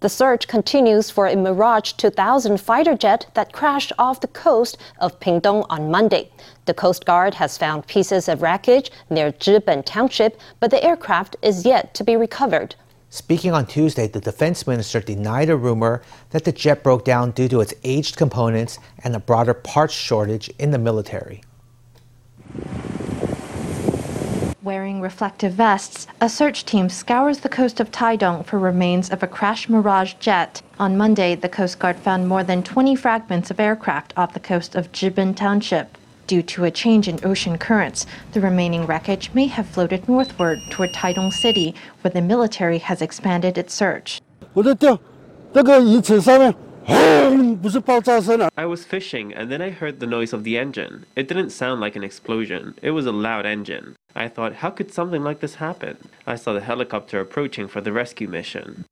The search continues for a Mirage 2000 fighter jet that crashed off the coast of Pingdong on Monday. The Coast Guard has found pieces of wreckage near Zhiben Township, but the aircraft is yet to be recovered. Speaking on Tuesday, the defense minister denied a rumor that the jet broke down due to its aged components and a broader parts shortage in the military. Wearing reflective vests, a search team scours the coast of Taidong for remains of a crashed Mirage jet. On Monday, the Coast Guard found more than 20 fragments of aircraft off the coast of Zhiben Township. Due to a change in ocean currents, the remaining wreckage may have floated northward toward Taidong City, where the military has expanded its search. I was fishing and then I heard the noise of the engine. It didn't sound like an explosion, it was a loud engine. I thought, how could something like this happen? I saw the helicopter approaching for the rescue mission.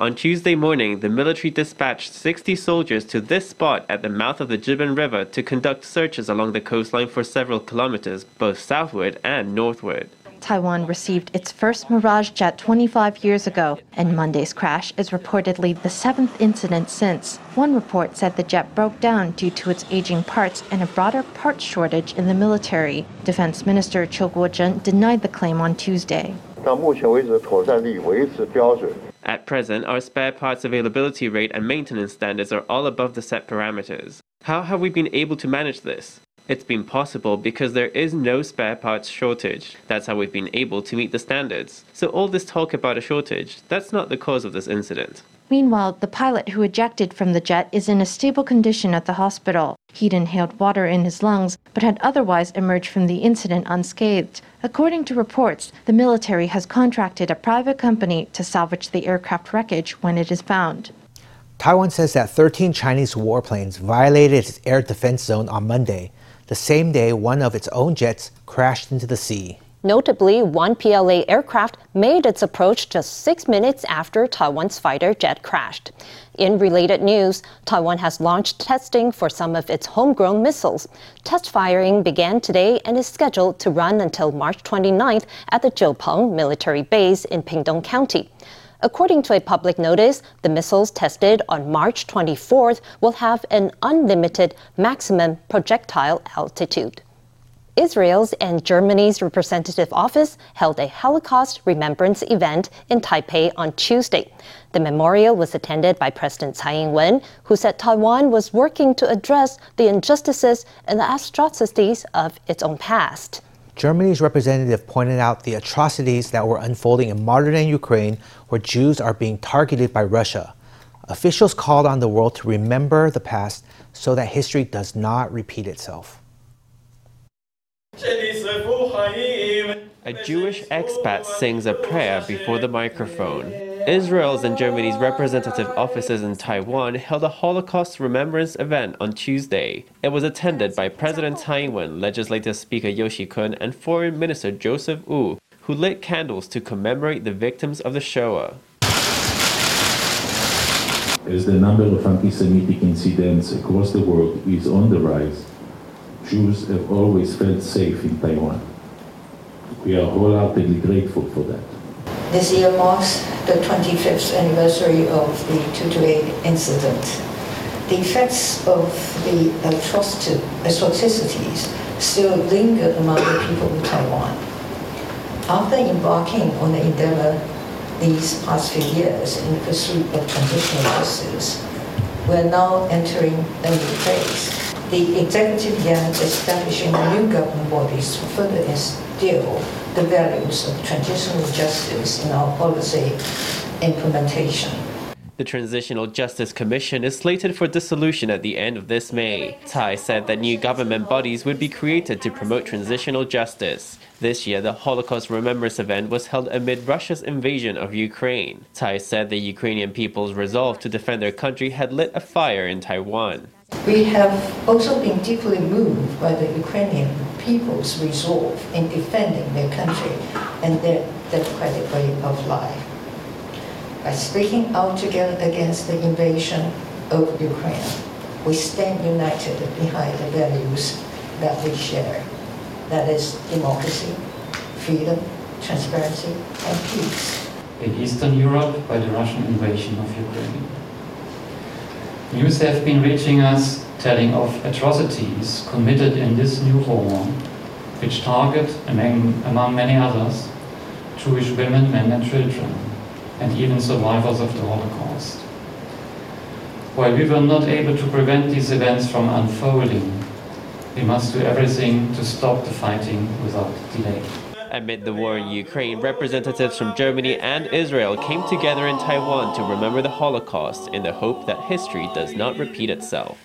On Tuesday morning, the military dispatched 60 soldiers to this spot at the mouth of the Zhiben River to conduct searches along the coastline for several kilometers, both southward and northward. Taiwan received its first Mirage jet 25 years ago, and Monday's crash is reportedly the seventh incident since. One report said the jet broke down due to its aging parts and a broader parts shortage in the military. Defense Minister Chiu Kuo-cheng denied the claim on Tuesday. At present, our spare parts availability rate and maintenance standards are all above the set parameters. How have we been able to manage this? It's been possible because there is no spare parts shortage. That's how we've been able to meet the standards. So all this talk about a shortage, that's not the cause of this incident. Meanwhile, the pilot who ejected from the jet is in a stable condition at the hospital. He'd inhaled water in his lungs, but had otherwise emerged from the incident unscathed. According to reports, the military has contracted a private company to salvage the aircraft wreckage when it is found. Taiwan says that 13 Chinese warplanes violated its air defense zone on Monday the same day one of its own jets crashed into the sea. Notably, one PLA aircraft made its approach just six minutes after Taiwan's fighter jet crashed. In related news, Taiwan has launched testing for some of its homegrown missiles. Test firing began today and is scheduled to run until March 29th at the Jiupeng military base in Pingdong County. According to a public notice, the missiles tested on March 24th will have an unlimited maximum projectile altitude. Israel's and Germany's representative office held a Holocaust remembrance event in Taipei on Tuesday. The memorial was attended by President Tsai Ing-wen, who said Taiwan was working to address the injustices and the atrocities of its own past. Germany's representative pointed out the atrocities that were unfolding in modern day Ukraine, where Jews are being targeted by Russia. Officials called on the world to remember the past so that history does not repeat itself. A Jewish expat sings a prayer before the microphone. Israel's and Germany's representative offices in Taiwan held a Holocaust remembrance event on Tuesday. It was attended by President Tsai Ing-wen, Legislative Speaker You Si-kun, and Foreign Minister Joseph Wu, who lit candles to commemorate the victims of the Shoah. As the number of anti-Semitic incidents across the world is on the rise, Jews have always felt safe in Taiwan. We are wholeheartedly grateful for that. This year marks the 25th anniversary of the 228 incident. The effects of the atrocities still linger among the people of Taiwan. After embarking on the endeavor these past few years in pursuit of transitional justice, we are now entering a new phase the executive yuan establishing new government bodies to further instill the values of transitional justice in our policy implementation. The Transitional Justice Commission is slated for dissolution at the end of this May. Tsai said that new government bodies would be created to promote transitional justice. This year, the Holocaust Remembrance event was held amid Russia's invasion of Ukraine. Tsai said the Ukrainian people's resolve to defend their country had lit a fire in Taiwan. We have also been deeply moved by the Ukrainian people's resolve in defending their country and their democratic way of life. By speaking out together against the invasion of Ukraine, we stand united behind the values that we share. That is democracy, freedom, transparency, and peace. in Eastern Europe by the Russian invasion of Ukraine. News have been reaching us telling of atrocities committed in this new war, which target, among, among many others, Jewish women, men and children, and even survivors of the Holocaust. While we were not able to prevent these events from unfolding, we must do everything to stop the fighting without delay. Amid the war in Ukraine, representatives from Germany and Israel came together in Taiwan to remember the Holocaust in the hope that history does not repeat itself.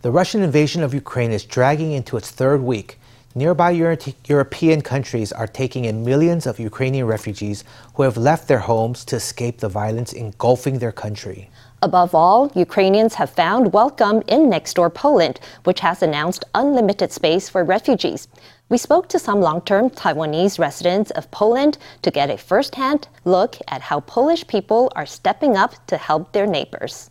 The Russian invasion of Ukraine is dragging into its third week. Nearby Euro European countries are taking in millions of Ukrainian refugees who have left their homes to escape the violence engulfing their country. Above all, Ukrainians have found welcome in next door Poland, which has announced unlimited space for refugees. We spoke to some long term Taiwanese residents of Poland to get a first hand look at how Polish people are stepping up to help their neighbors.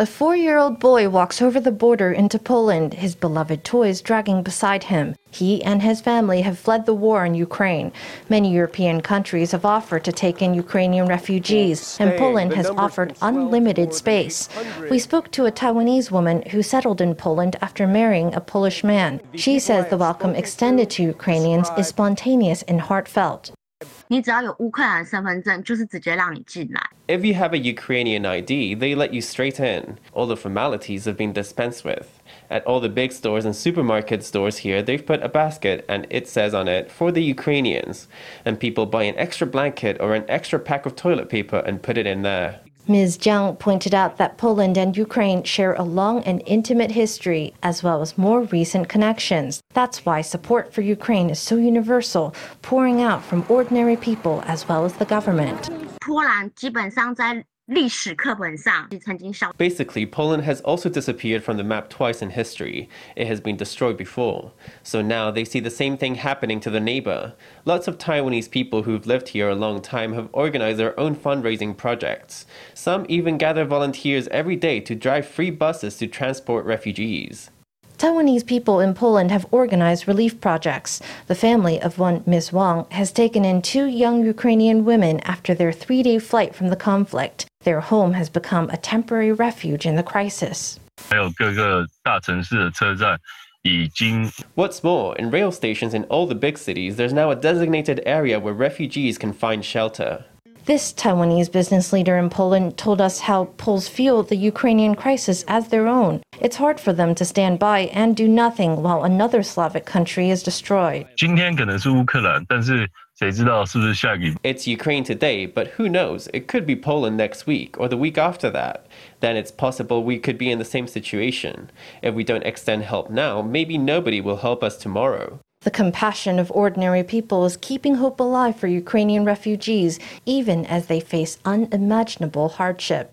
A four year old boy walks over the border into Poland, his beloved toys dragging beside him. He and his family have fled the war in Ukraine. Many European countries have offered to take in Ukrainian refugees, and Poland has offered unlimited space. We spoke to a Taiwanese woman who settled in Poland after marrying a Polish man. She says the welcome extended to Ukrainians is spontaneous and heartfelt. If you have a Ukrainian ID, they let you straight in. All the formalities have been dispensed with. At all the big stores and supermarket stores here, they've put a basket and it says on it, for the Ukrainians. And people buy an extra blanket or an extra pack of toilet paper and put it in there. Ms. Jiang pointed out that Poland and Ukraine share a long and intimate history, as well as more recent connections. That's why support for Ukraine is so universal, pouring out from ordinary people as well as the government. Basically, Poland has also disappeared from the map twice in history. It has been destroyed before. So now they see the same thing happening to their neighbor. Lots of Taiwanese people who've lived here a long time have organized their own fundraising projects. Some even gather volunteers every day to drive free buses to transport refugees. Taiwanese people in Poland have organized relief projects. The family of one Ms. Wang has taken in two young Ukrainian women after their three day flight from the conflict. Their home has become a temporary refuge in the crisis. What's more, in rail stations in all the big cities, there's now a designated area where refugees can find shelter. This Taiwanese business leader in Poland told us how Poles feel the Ukrainian crisis as their own. It's hard for them to stand by and do nothing while another Slavic country is destroyed. It's Ukraine today, but who knows? It could be Poland next week or the week after that. Then it's possible we could be in the same situation. If we don't extend help now, maybe nobody will help us tomorrow. The compassion of ordinary people is keeping hope alive for Ukrainian refugees, even as they face unimaginable hardship.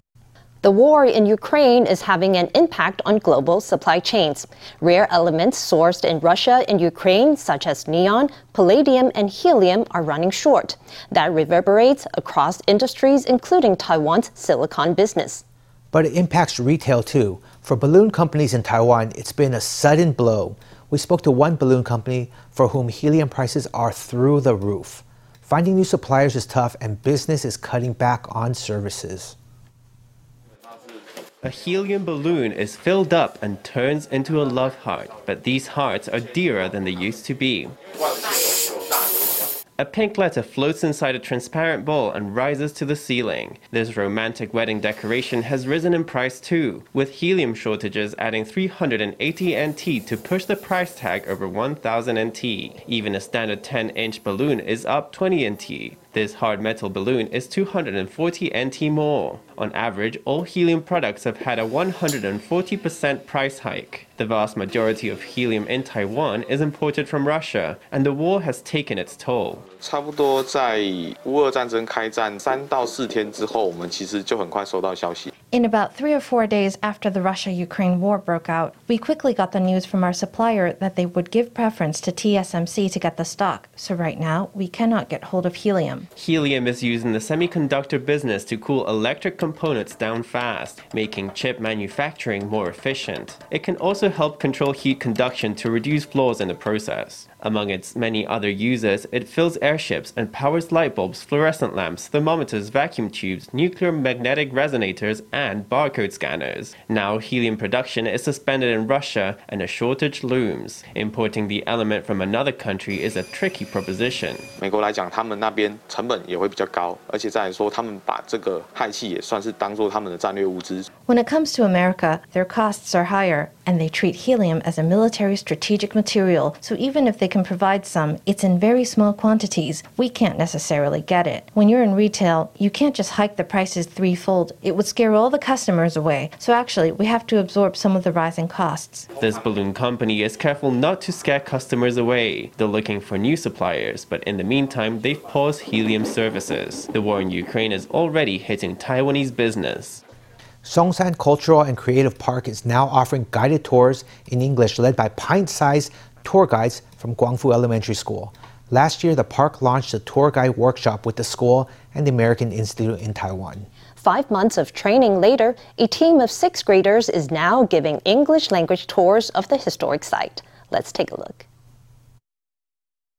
The war in Ukraine is having an impact on global supply chains. Rare elements sourced in Russia and Ukraine, such as neon, palladium, and helium, are running short. That reverberates across industries, including Taiwan's silicon business. But it impacts retail too. For balloon companies in Taiwan, it's been a sudden blow. We spoke to one balloon company for whom helium prices are through the roof. Finding new suppliers is tough, and business is cutting back on services. A helium balloon is filled up and turns into a love heart, but these hearts are dearer than they used to be. A pink letter floats inside a transparent bowl and rises to the ceiling. This romantic wedding decoration has risen in price too, with helium shortages adding 380 NT to push the price tag over 1000 NT. Even a standard 10 inch balloon is up 20 NT. This hard metal balloon is 240 NT more. On average, all helium products have had a 140% price hike. The vast majority of helium in Taiwan is imported from Russia, and the war has taken its toll. 差不多在乌俄战争开战三到四天之后，我们其实就很快收到消息。 In about three or four days after the Russia Ukraine war broke out, we quickly got the news from our supplier that they would give preference to TSMC to get the stock. So right now, we cannot get hold of helium. Helium is used in the semiconductor business to cool electric components down fast, making chip manufacturing more efficient. It can also help control heat conduction to reduce flaws in the process. Among its many other uses, it fills airships and powers light bulbs, fluorescent lamps, thermometers, vacuum tubes, nuclear magnetic resonators, and barcode scanners. Now, helium production is suspended in Russia and a shortage looms. Importing the element from another country is a tricky proposition. 美国来讲，他们那边成本也会比较高，而且再来说，他们把这个氦气也算是当做他们的战略物资。When it comes to America, their costs are higher, and they treat helium as a military strategic material. So even if they can provide some, it's in very small quantities. We can't necessarily get it. When you're in retail, you can't just hike the prices threefold. It would scare all the customers away. So actually, we have to absorb some of the rising costs. This balloon company is careful not to scare customers away. They're looking for new suppliers, but in the meantime, they've paused helium services. The war in Ukraine is already hitting Taiwanese business. Songshan Cultural and Creative Park is now offering guided tours in English led by pint sized tour guides from Guangfu Elementary School. Last year, the park launched a tour guide workshop with the school and the American Institute in Taiwan. Five months of training later, a team of sixth graders is now giving English language tours of the historic site. Let's take a look.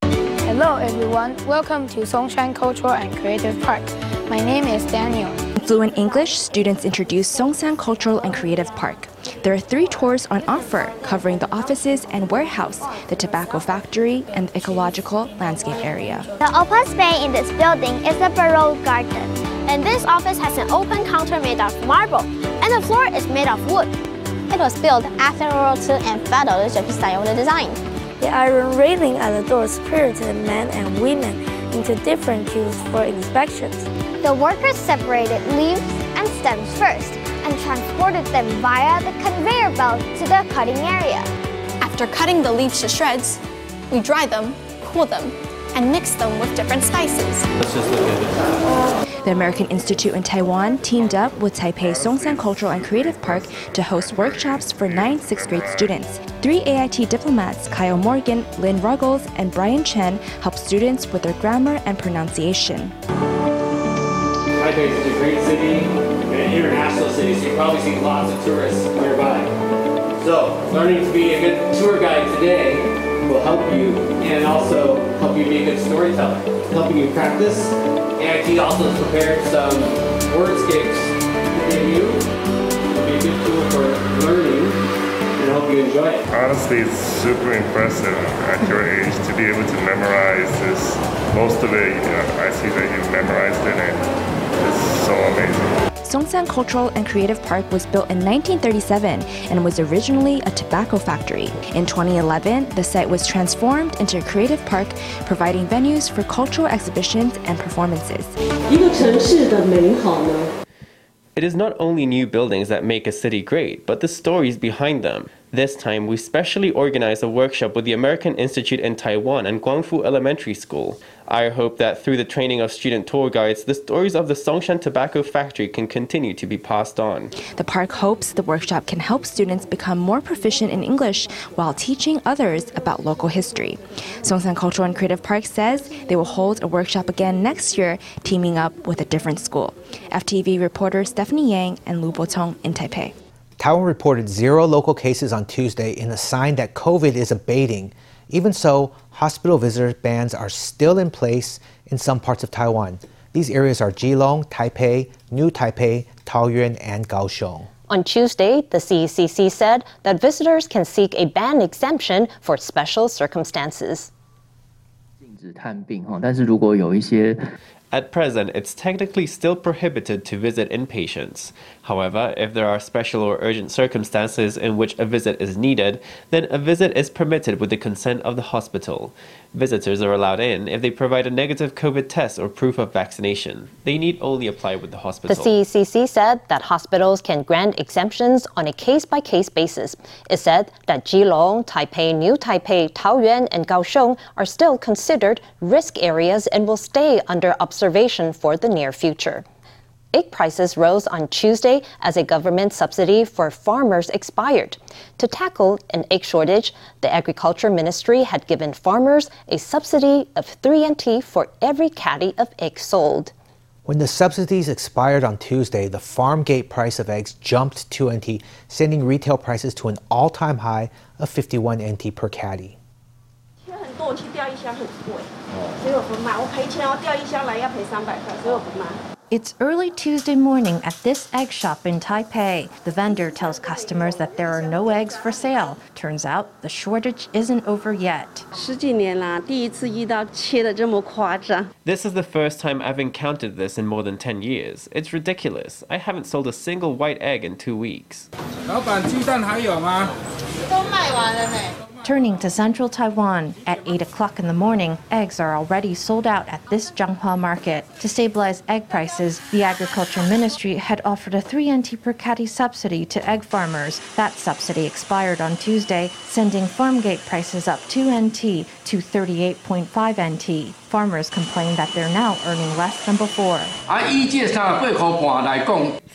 Hello everyone, welcome to Songshan Cultural and Creative Park. My name is Daniel. Fluent English, students introduce Songshan Cultural and Creative Park. There are three tours on offer, covering the offices and warehouse, the tobacco factory, and the ecological landscape area. The open space in this building is the Baroque Garden. And this office has an open counter made of marble, and the floor is made of wood. It was built after World War II and followed Japanese style design. The iron railing at the door spirited men and women into different queues for inspections. The workers separated leaves and stems first and transported them via the conveyor belt to the cutting area. After cutting the leaves to shreds, we dry them, cool them, and mix them with different spices. Let's just look at it. The American Institute in Taiwan teamed up with Taipei Songshan Cultural and Creative Park to host workshops for nine sixth grade students. Three AIT diplomats, Kyle Morgan, Lynn Ruggles, and Brian Chen, help students with their grammar and pronunciation. Taipei is a great city and an international city, so you probably see lots of tourists nearby. So, learning to be a good tour guide today will help you and also help you be a good storyteller, helping you practice. AIT also has prepared some wordscapes to give you. It'll be a good tool for learning and hope you enjoy it. Honestly, it's super impressive at your age to be able to memorize this. Most of it, you know, I see that you memorized it and it's so amazing. Songshan Cultural and Creative Park was built in 1937 and was originally a tobacco factory. In 2011, the site was transformed into a creative park, providing venues for cultural exhibitions and performances. It is not only new buildings that make a city great, but the stories behind them. This time, we specially organized a workshop with the American Institute in Taiwan and Guangfu Elementary School. I hope that through the training of student tour guides, the stories of the Songshan Tobacco Factory can continue to be passed on. The park hopes the workshop can help students become more proficient in English while teaching others about local history. Songshan Cultural and Creative Park says they will hold a workshop again next year, teaming up with a different school. FTV reporter Stephanie Yang and Lu Botong in Taipei. Taiwan reported zero local cases on Tuesday in a sign that COVID is abating. Even so, hospital visitor bans are still in place in some parts of Taiwan. These areas are Keelung, Taipei, New Taipei, Taoyuan, and Kaohsiung. On Tuesday, the CECC said that visitors can seek a ban exemption for special circumstances. At present, it's technically still prohibited to visit inpatients. However, if there are special or urgent circumstances in which a visit is needed, then a visit is permitted with the consent of the hospital. Visitors are allowed in if they provide a negative COVID test or proof of vaccination. They need only apply with the hospital. The CECC said that hospitals can grant exemptions on a case by case basis. It said that Keelung, Taipei, New Taipei, Taoyuan, and Kaohsiung are still considered risk areas and will stay under observation for the near future. Egg prices rose on Tuesday as a government subsidy for farmers expired. To tackle an egg shortage, the Agriculture Ministry had given farmers a subsidy of 3 NT for every caddy of eggs sold. When the subsidies expired on Tuesday, the farm gate price of eggs jumped 2 NT, sending retail prices to an all time high of 51 NT per caddy. 很贵，所以我不卖。我赔钱，我钓一箱来要赔三百块，所以我不卖。It's early Tuesday morning at this egg shop in Taipei. The vendor tells customers that there are no eggs for sale. Turns out the shortage isn't over yet. This is the first time I've encountered this in more than 10 years. It's ridiculous. I haven't sold a single white egg in two weeks. 老板，鸡蛋还有吗？都卖完了没 ？Turning to central Taiwan, at 8 o'clock in the morning, eggs are already sold out at this Zhanghua market. To stabilize egg prices, the Agriculture Ministry had offered a 3 NT per catty subsidy to egg farmers. That subsidy expired on Tuesday, sending farm gate prices up 2 NT to 38.5 NT. Farmers complain that they're now earning less than before.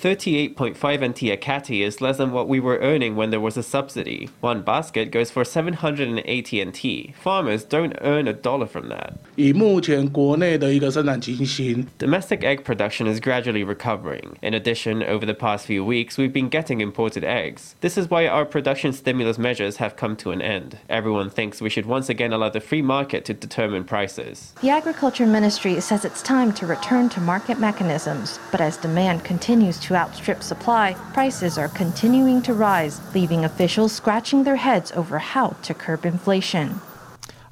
38.5 NT a catty is less than what we were earning when there was a subsidy. One basket goes for 780 NT. Farmers don't earn a dollar from that. Domestic egg production is gradually recovering. In addition, over the past few weeks, we've been getting imported eggs. This is why our production stimulus measures have come to an end. Everyone thinks we should once again allow the free market to determine prices. The Agriculture Ministry says it's time to return to market mechanisms, but as demand continues to outstrip supply, prices are continuing to rise, leaving officials scratching their heads over how to curb inflation.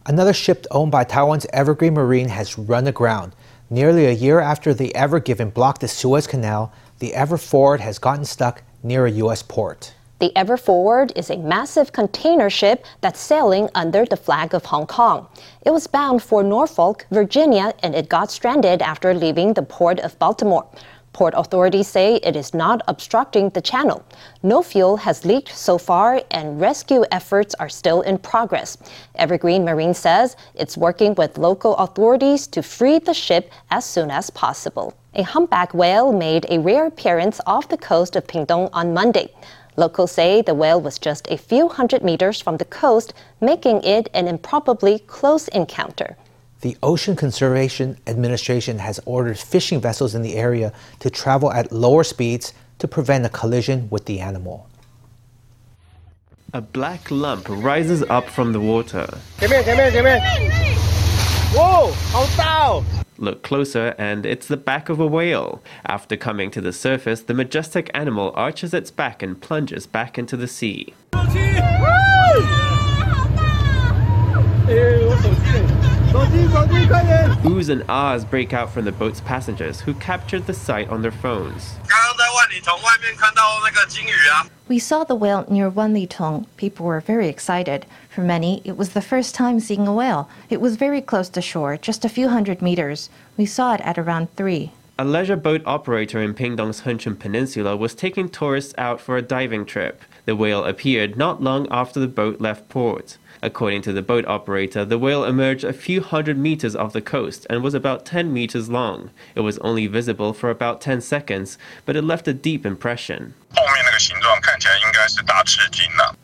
Another ship owned by Taiwan's Evergreen Marine has run aground. Nearly a year after the Ever Given blocked the Suez Canal, the Ever Forward has gotten stuck near a U.S. port. The Ever Forward is a massive container ship that's sailing under the flag of Hong Kong. It was bound for Norfolk, Virginia, and it got stranded after leaving the port of Baltimore. Port authorities say it is not obstructing the channel. No fuel has leaked so far, and rescue efforts are still in progress. Evergreen Marine says it's working with local authorities to free the ship as soon as possible. A humpback whale made a rare appearance off the coast of Pingdong on Monday. Locals say the whale was just a few hundred meters from the coast, making it an improbably close encounter. The Ocean Conservation Administration has ordered fishing vessels in the area to travel at lower speeds to prevent a collision with the animal. A black lump rises up from the water. Whoa! Look closer, and it's the back of a whale. After coming to the surface, the majestic animal arches its back and plunges back into the sea. Oohs and ahs break out from the boat's passengers, who captured the sight on their phones. We saw the whale near Wanlitong. People were very excited. For many, it was the first time seeing a whale. It was very close to shore, just a few hundred meters. We saw it at around 3. A leisure boat operator in Pingdong's Hengchun Peninsula was taking tourists out for a diving trip. The whale appeared not long after the boat left port. According to the boat operator, the whale emerged a few hundred meters off the coast and was about 10 meters long. It was only visible for about 10 seconds, but it left a deep impression.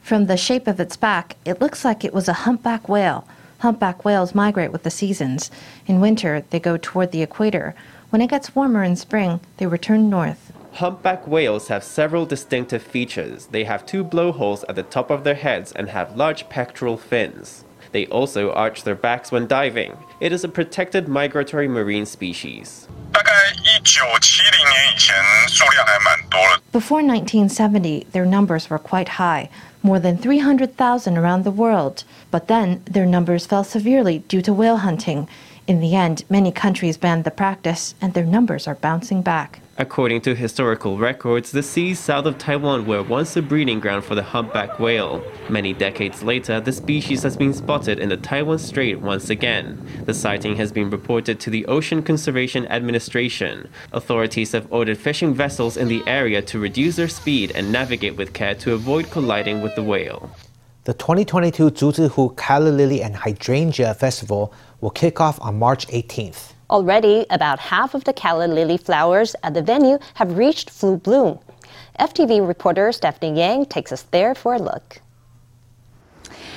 From the shape of its back, it looks like it was a humpback whale. Humpback whales migrate with the seasons. In winter, they go toward the equator. When it gets warmer in spring, they return north. Humpback whales have several distinctive features. They have two blowholes at the top of their heads and have large pectoral fins. They also arch their backs when diving. It is a protected migratory marine species. Before 1970, their numbers were quite high, more than 300,000 around the world. But then their numbers fell severely due to whale hunting. In the end, many countries banned the practice, and their numbers are bouncing back. According to historical records, the seas south of Taiwan were once a breeding ground for the humpback whale. Many decades later, the species has been spotted in the Taiwan Strait once again. The sighting has been reported to the Ocean Conservation Administration. Authorities have ordered fishing vessels in the area to reduce their speed and navigate with care to avoid colliding with the whale. The 2022 Zhuzihu Calla Lily and Hydrangea Festival will kick off on March 18th. Already, about half of the calla lily flowers at the venue have reached full bloom. FTV reporter Stephanie Yang takes us there for a look.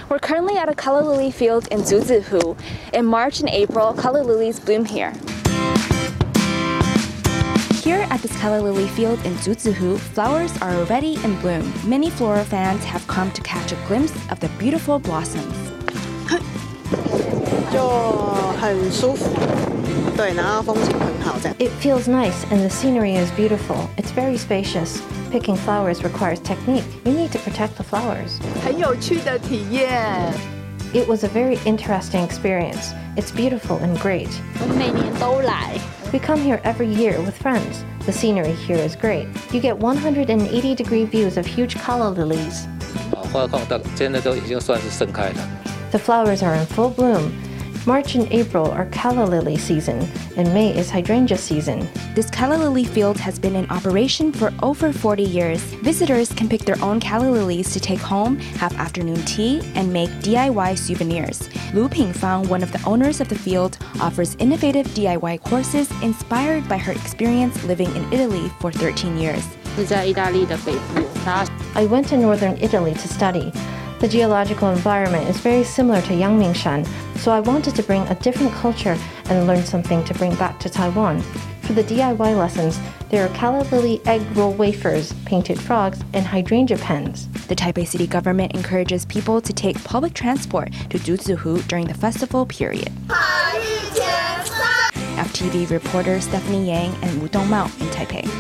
We're currently at a calla lily field in Zhuzihu. In March and April, calla lilies bloom here. Here at this calla lily field in Zhuzihu, flowers are already in bloom. Many flora fans have come to catch a glimpse of the beautiful blossoms. It feels nice and the scenery is beautiful. It's very spacious. Picking flowers requires technique. You need to protect the flowers. It was a very interesting experience. It's beautiful and great. We come here every year with friends. The scenery here is great. You get 180 degree views of huge calla lilies. 花况到现在都已经算是盛开了。 The flowers are in full bloom. March and April are calla lily season, and May is hydrangea season. This calla lily field has been in operation for over 40 years. Visitors can pick their own calla lilies to take home, have afternoon tea, and make DIY souvenirs. Lu Pingfang, one of the owners of the field, offers innovative DIY courses inspired by her experience living in Italy for 13 years. I went to northern Italy to study. The geological environment is very similar to Yangmingshan, so I wanted to bring a different culture and learn something to bring back to Taiwan. For the DIY lessons, there are calla lily egg roll wafers, painted frogs, and hydrangea pens. The Taipei city government encourages people to take public transport to Zhuzihu during the festival period. FTV reporter Stephanie Yang and Wu Dongmao in Taipei.